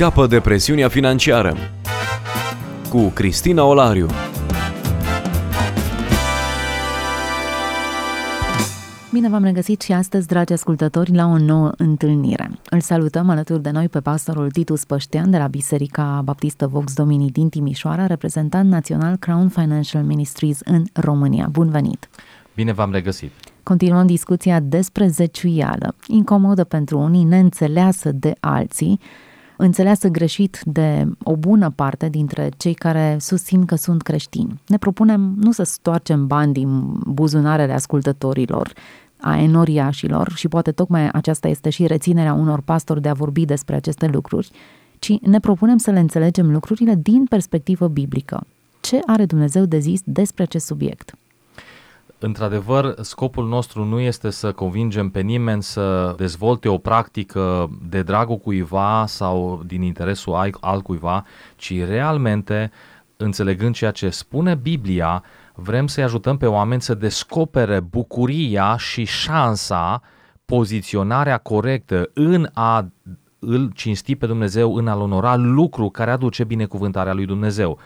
Scapă de presiunea financiară cu Cristina Olariu. Bine v-am regăsit și astăzi, dragi ascultători, la o nouă întâlnire. Îl salutăm alături de noi pe pastorul Titus Păștean de la Biserica Baptistă Vox Domini din Timișoara, reprezentant național Crown Financial Ministries în România. Bun venit! Bine v-am regăsit! Continuăm discuția despre zeciuială, incomodă pentru unii, neînțeleasă de alții, înțeleasă greșit de o bună parte dintre cei care susțin că sunt creștini. Ne propunem nu să stoarcem bani din buzunarele ascultătorilor, a enoriașilor și poate tocmai aceasta este și reținerea unor pastori de a vorbi despre aceste lucruri, ci ne propunem să le înțelegem lucrurile din perspectivă biblică. Ce are Dumnezeu de zis despre acest subiect? Într-adevăr, scopul nostru nu este să convingem pe nimeni să dezvolte o practică de dragul cuiva sau din interesul altcuiva, ci realmente, înțelegând ceea ce spune Biblia, vrem să-i ajutăm pe oameni să descopere bucuria și șansa, poziționarea corectă în a îl cinsti pe Dumnezeu, în a-L onora, lucru care aduce binecuvântarea lui Dumnezeu.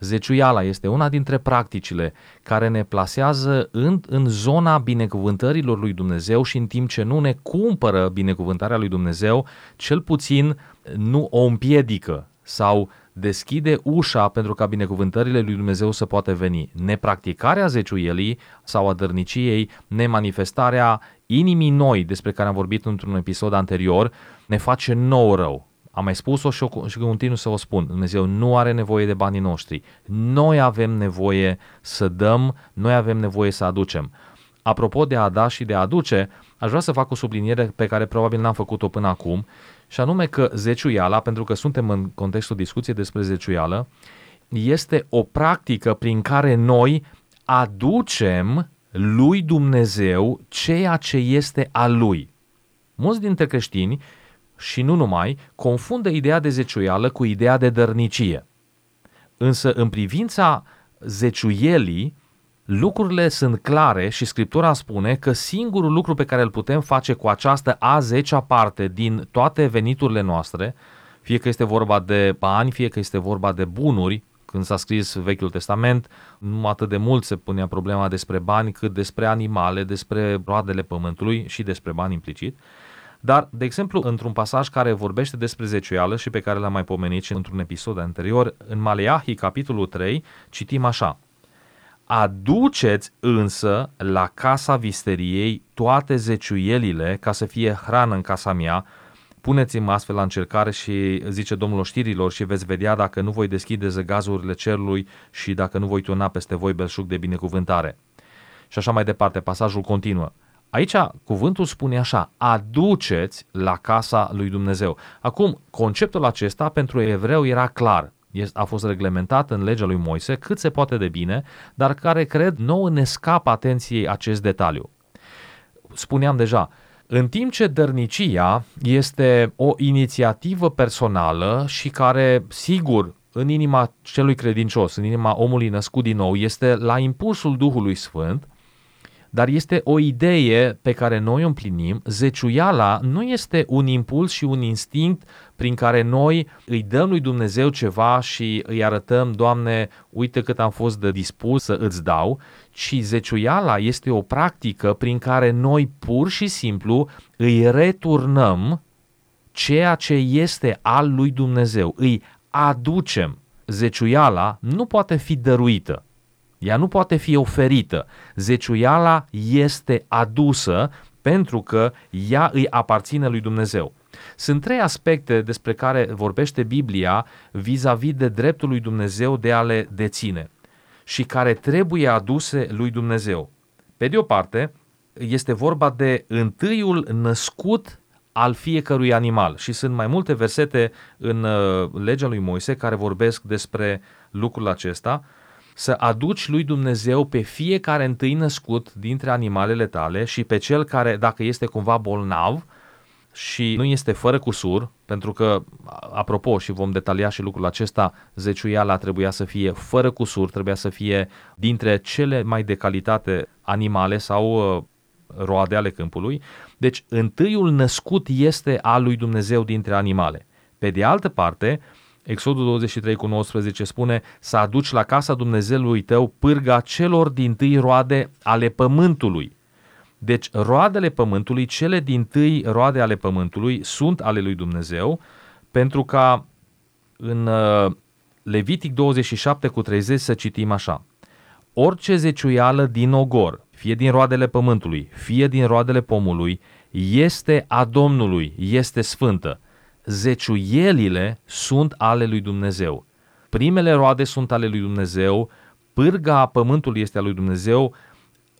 Zeciuiala este una dintre practicile care ne plasează în, în zona binecuvântărilor lui Dumnezeu și în timp ce nu ne cumpără binecuvântarea lui Dumnezeu, cel puțin nu o împiedică sau deschide ușa pentru ca binecuvântările lui Dumnezeu să poată veni. Nepracticarea zeciuielii sau a dărniciei, nemanifestarea inimii noi despre care am vorbit într-un episod anterior, ne face nou rău am mai spus-o și, o, și continuu să o spun. Dumnezeu nu are nevoie de banii noștri. Noi avem nevoie să dăm, noi avem nevoie să aducem. Apropo de a da și de a aduce, aș vrea să fac o subliniere pe care probabil n-am făcut-o până acum, și anume că zeciuiala, pentru că suntem în contextul discuției despre zeciuială, este o practică prin care noi aducem lui Dumnezeu ceea ce este al lui. Mulți dintre creștini și nu numai, confundă ideea de zeciuială cu ideea de dărnicie. Însă, în privința zeciuielii, lucrurile sunt clare și Scriptura spune că singurul lucru pe care îl putem face cu această a zecea parte din toate veniturile noastre, fie că este vorba de bani, fie că este vorba de bunuri, când s-a scris Vechiul Testament, nu atât de mult se punea problema despre bani, cât despre animale, despre roadele pământului și despre bani implicit. Dar, de exemplu, într-un pasaj care vorbește despre zeciuială și pe care l-am mai pomenit și într-un episod anterior, în Maleahi, capitolul 3, citim așa. Aduceți însă la casa visteriei toate zeciuielile ca să fie hrană în casa mea, puneți-mă astfel la încercare și zice Domnul știrilor și veți vedea dacă nu voi deschide zăgazurile cerului și dacă nu voi tuna peste voi belșug de binecuvântare. Și așa mai departe, pasajul continuă. Aici cuvântul spune așa, aduceți la casa lui Dumnezeu. Acum, conceptul acesta pentru evreu era clar, a fost reglementat în legea lui Moise cât se poate de bine, dar care cred nouă ne scapă atenției acest detaliu. Spuneam deja, în timp ce dărnicia este o inițiativă personală și care, sigur, în inima celui credincios, în inima omului născut din nou, este la impulsul Duhului Sfânt, dar este o idee pe care noi o împlinim. Zeciuiala nu este un impuls și un instinct prin care noi îi dăm lui Dumnezeu ceva și îi arătăm, Doamne, uite cât am fost de dispus să îți dau, ci zeciuiala este o practică prin care noi pur și simplu îi returnăm ceea ce este al lui Dumnezeu, îi aducem. Zeciuiala nu poate fi dăruită. Ea nu poate fi oferită. Zeciuiala este adusă pentru că ea îi aparține lui Dumnezeu. Sunt trei aspecte despre care vorbește Biblia vis-a-vis de dreptul lui Dumnezeu de a le deține și care trebuie aduse lui Dumnezeu. Pe de o parte, este vorba de întâiul născut al fiecărui animal și sunt mai multe versete în uh, legea lui Moise care vorbesc despre lucrul acesta să aduci lui Dumnezeu pe fiecare întâi născut dintre animalele tale și pe cel care, dacă este cumva bolnav și nu este fără cusur, pentru că, apropo, și vom detalia și lucrul acesta, zeciuiala trebuia să fie fără cusur, trebuia să fie dintre cele mai de calitate animale sau uh, roade ale câmpului. Deci, întâiul născut este al lui Dumnezeu dintre animale. Pe de altă parte, Exodul 23 cu 19 spune să aduci la casa Dumnezeului tău pârga celor din tâi roade ale pământului. Deci roadele pământului, cele din tâi roade ale pământului sunt ale lui Dumnezeu, pentru ca în uh, Levitic 27 cu 30 să citim așa. Orice zeciuială din ogor, fie din roadele pământului, fie din roadele pomului, este a Domnului, este sfântă. Zeciuielile sunt ale lui Dumnezeu. Primele roade sunt ale lui Dumnezeu, pârga pământului este a lui Dumnezeu,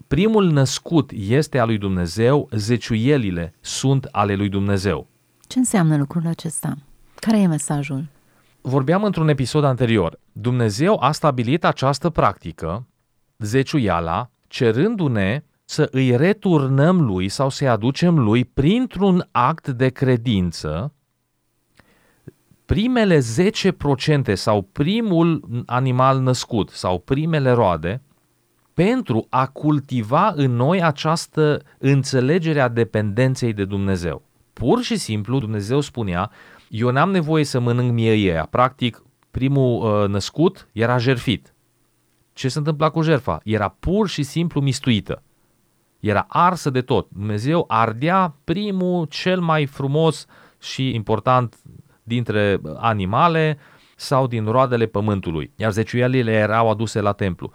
primul născut este al lui Dumnezeu, zeciuielile sunt ale lui Dumnezeu. Ce înseamnă lucrul acesta? Care e mesajul? Vorbeam într-un episod anterior. Dumnezeu a stabilit această practică, zeciuiala, cerându-ne să îi returnăm lui sau să-i aducem lui printr-un act de credință primele 10% sau primul animal născut sau primele roade pentru a cultiva în noi această înțelegere a dependenței de Dumnezeu. Pur și simplu Dumnezeu spunea, eu n-am nevoie să mănânc mie ei. Practic, primul uh, născut era jerfit. Ce se întâmpla cu jerfa? Era pur și simplu mistuită. Era arsă de tot. Dumnezeu ardea primul, cel mai frumos și important dintre animale sau din roadele pământului, iar zeciuielile erau aduse la templu.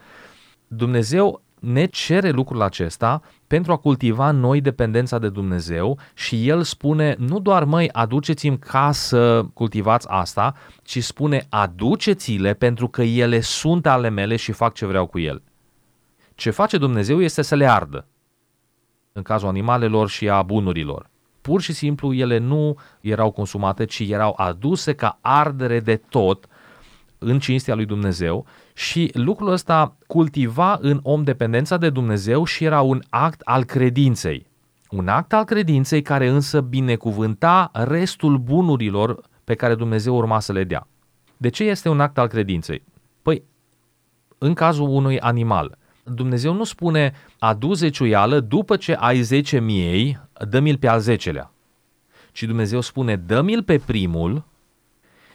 Dumnezeu ne cere lucrul acesta pentru a cultiva noi dependența de Dumnezeu și El spune nu doar măi aduceți-mi ca să cultivați asta, ci spune aduceți-le pentru că ele sunt ale mele și fac ce vreau cu ele. Ce face Dumnezeu este să le ardă, în cazul animalelor și a bunurilor. Pur și simplu ele nu erau consumate, ci erau aduse ca ardere de tot în cinstea lui Dumnezeu și lucrul ăsta cultiva în om dependența de Dumnezeu și era un act al credinței. Un act al credinței care însă binecuvânta restul bunurilor pe care Dumnezeu urma să le dea. De ce este un act al credinței? Păi, în cazul unui animal, Dumnezeu nu spune adu zeciuială după ce ai 10 miei, dă-mi-l pe al zecelea. Ci Dumnezeu spune dă-mi-l pe primul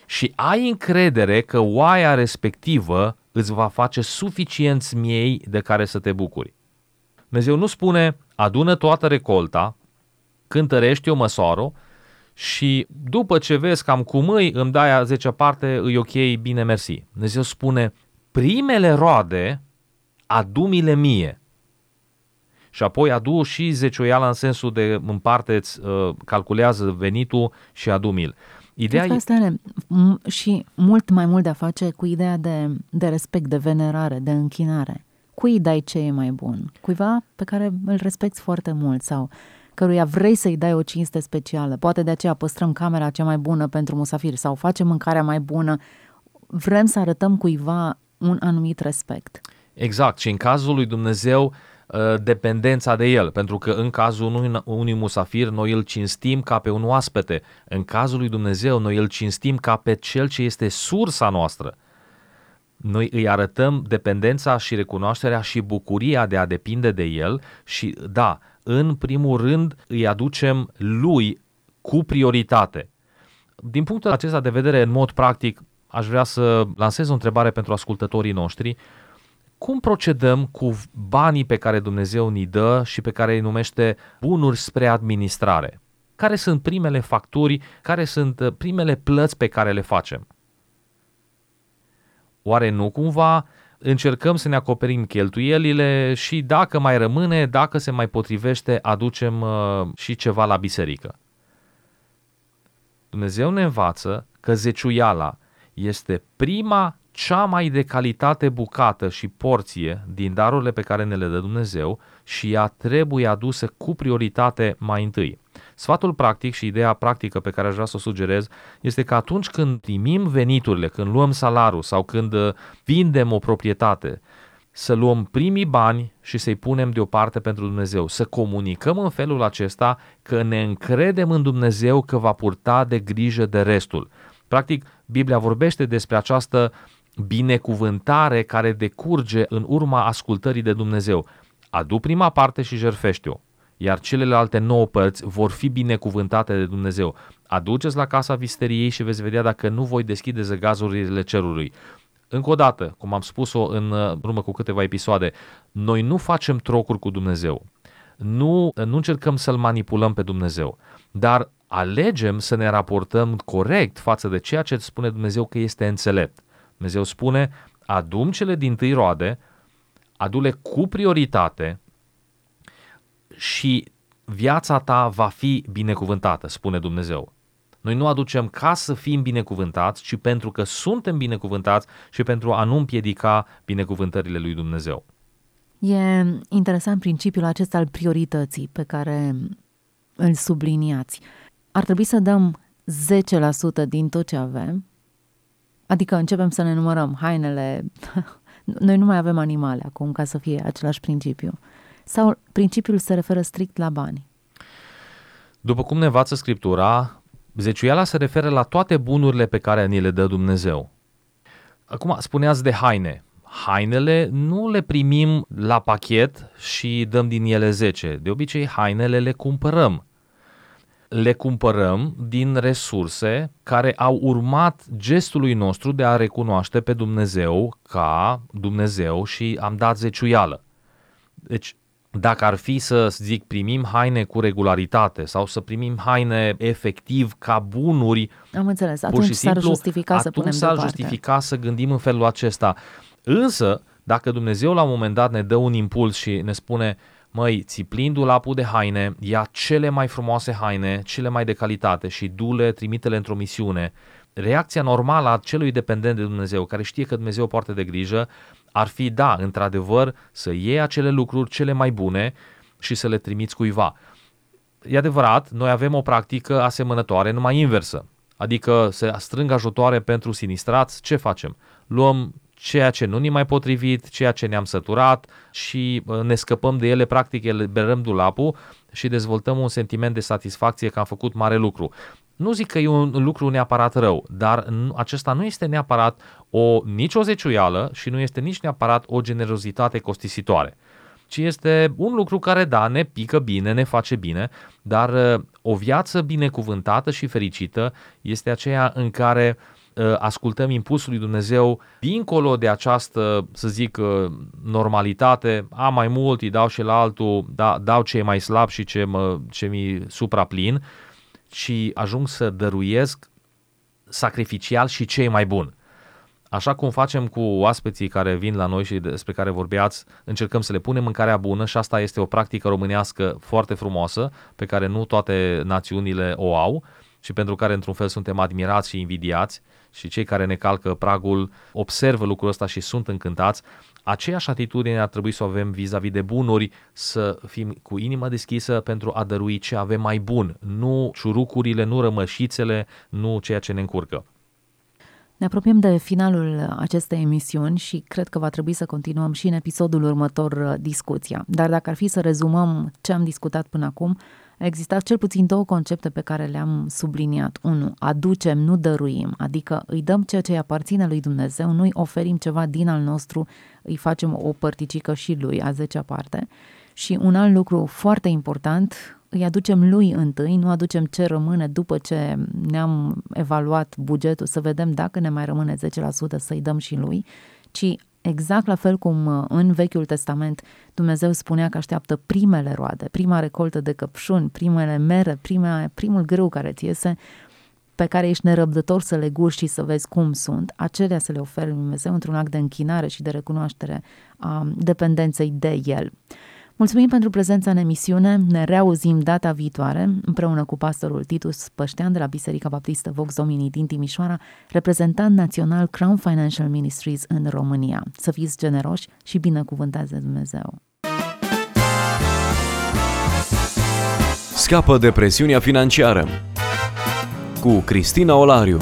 și ai încredere că oaia respectivă îți va face suficienți miei de care să te bucuri. Dumnezeu nu spune adună toată recolta, cântărești o măsoară și după ce vezi cam cum îi, îmi dai a 10 parte, îi ok, bine, mersi. Dumnezeu spune primele roade adu-mi-le mie. Și apoi adu și zecioiala în sensul de împarte-ți, uh, calculează venitul și adu-mi-l. Ideea Cred că asta are și mult mai mult de a face cu ideea de, de respect, de venerare, de închinare. Cui dai ce e mai bun? Cuiva pe care îl respecti foarte mult sau căruia vrei să-i dai o cinste specială. Poate de aceea păstrăm camera cea mai bună pentru musafiri sau facem mâncarea mai bună. Vrem să arătăm cuiva un anumit respect. Exact. Și în cazul lui Dumnezeu, uh, dependența de el, pentru că în cazul unui, unui musafir noi îl cinstim ca pe un oaspete, în cazul lui Dumnezeu noi îl cinstim ca pe cel ce este sursa noastră. Noi îi arătăm dependența și recunoașterea și bucuria de a depinde de el și da, în primul rând îi aducem lui cu prioritate. Din punctul acesta de vedere, în mod practic, aș vrea să lansez o întrebare pentru ascultătorii noștri cum procedăm cu banii pe care Dumnezeu ni dă și pe care îi numește bunuri spre administrare? Care sunt primele facturi, care sunt uh, primele plăți pe care le facem? Oare nu cumva încercăm să ne acoperim cheltuielile și dacă mai rămâne, dacă se mai potrivește, aducem uh, și ceva la biserică? Dumnezeu ne învață că zeciuiala este prima cea mai de calitate bucată și porție din darurile pe care ne le dă Dumnezeu și ea trebuie adusă cu prioritate mai întâi. Sfatul practic și ideea practică pe care aș vrea să o sugerez este că atunci când primim veniturile, când luăm salarul sau când uh, vindem o proprietate, să luăm primii bani și să-i punem deoparte pentru Dumnezeu, să comunicăm în felul acesta că ne încredem în Dumnezeu că va purta de grijă de restul. Practic, Biblia vorbește despre această binecuvântare care decurge în urma ascultării de Dumnezeu. Adu prima parte și jerfește-o. iar celelalte nouă părți vor fi binecuvântate de Dumnezeu. Aduceți la casa visteriei și veți vedea dacă nu voi deschide zăgazurile cerului. Încă o dată, cum am spus-o în urmă cu câteva episoade, noi nu facem trocuri cu Dumnezeu. Nu, nu încercăm să-L manipulăm pe Dumnezeu, dar alegem să ne raportăm corect față de ceea ce spune Dumnezeu că este înțelept. Dumnezeu spune, adum cele din tâi roade, adule cu prioritate și viața ta va fi binecuvântată, spune Dumnezeu. Noi nu aducem ca să fim binecuvântați, ci pentru că suntem binecuvântați și pentru a nu împiedica binecuvântările lui Dumnezeu. E interesant principiul acesta al priorității pe care îl subliniați. Ar trebui să dăm 10% din tot ce avem, adică începem să ne numărăm hainele, noi nu mai avem animale acum ca să fie același principiu. Sau principiul se referă strict la bani? După cum ne învață Scriptura, zeciuiala se referă la toate bunurile pe care ni le dă Dumnezeu. Acum, spuneați de haine. Hainele nu le primim la pachet și dăm din ele 10. De obicei, hainele le cumpărăm. Le cumpărăm din resurse care au urmat gestului nostru de a recunoaște pe Dumnezeu ca Dumnezeu și am dat zeciuială. Deci, dacă ar fi să zic primim haine cu regularitate sau să primim haine efectiv ca bunuri, am înțeles, atunci și simplu, s-ar justifica să punem s-ar deoparte. justifica să gândim în felul acesta. Însă, dacă Dumnezeu la un moment dat ne dă un impuls și ne spune, măi, ți plin dulapul de haine, ia cele mai frumoase haine, cele mai de calitate și du-le, trimite-le într-o misiune, reacția normală a celui dependent de Dumnezeu, care știe că Dumnezeu poartă de grijă, ar fi, da, într-adevăr, să iei acele lucruri cele mai bune și să le trimiți cuiva. E adevărat, noi avem o practică asemănătoare, numai inversă. Adică să strâng ajutoare pentru sinistrați, ce facem? Luăm ceea ce nu ne mai potrivit, ceea ce ne-am săturat și ne scăpăm de ele, practic eliberăm dulapul și dezvoltăm un sentiment de satisfacție că am făcut mare lucru. Nu zic că e un lucru neapărat rău, dar acesta nu este neapărat o, nici o zeciuială și nu este nici neapărat o generozitate costisitoare ci este un lucru care, da, ne pică bine, ne face bine, dar uh, o viață binecuvântată și fericită este aceea în care uh, ascultăm impulsul lui Dumnezeu dincolo de această, să zic, uh, normalitate, am mai mult, îi dau și la altul, da, dau ce e mai slab și ce, mă, ce mi supraplin, ci ajung să dăruiesc sacrificial și ce e mai bun. Așa cum facem cu oaspeții care vin la noi și despre care vorbeați, încercăm să le punem mâncarea bună și asta este o practică românească foarte frumoasă, pe care nu toate națiunile o au și pentru care într-un fel suntem admirați și invidiați și cei care ne calcă pragul observă lucrul ăsta și sunt încântați. Aceeași atitudine ar trebui să o avem vis-a-vis de bunuri, să fim cu inima deschisă pentru a dărui ce avem mai bun, nu ciurucurile, nu rămășițele, nu ceea ce ne încurcă. Ne apropiem de finalul acestei emisiuni și cred că va trebui să continuăm și în episodul următor uh, discuția. Dar dacă ar fi să rezumăm ce am discutat până acum, existat cel puțin două concepte pe care le-am subliniat. Unu, aducem, nu dăruim, adică îi dăm ceea ce îi aparține lui Dumnezeu, nu îi oferim ceva din al nostru, îi facem o părticică și lui, a zecea parte. Și un alt lucru foarte important, îi aducem lui întâi, nu aducem ce rămâne după ce ne-am evaluat bugetul, să vedem dacă ne mai rămâne 10% să-i dăm și lui, ci exact la fel cum uh, în Vechiul Testament Dumnezeu spunea că așteaptă primele roade, prima recoltă de căpșuni, primele mere, prima, primul grâu care ți iese, pe care ești nerăbdător să le guși și să vezi cum sunt, acelea să le oferi lui Dumnezeu într-un act de închinare și de recunoaștere a dependenței de El. Mulțumim pentru prezența în emisiune, ne reauzim data viitoare împreună cu pastorul Titus Păștean de la Biserica Baptistă Vox Domini din Timișoara, reprezentant național Crown Financial Ministries în România. Să fiți generoși și binecuvântați de Dumnezeu! Scapă de presiunea financiară cu Cristina Olariu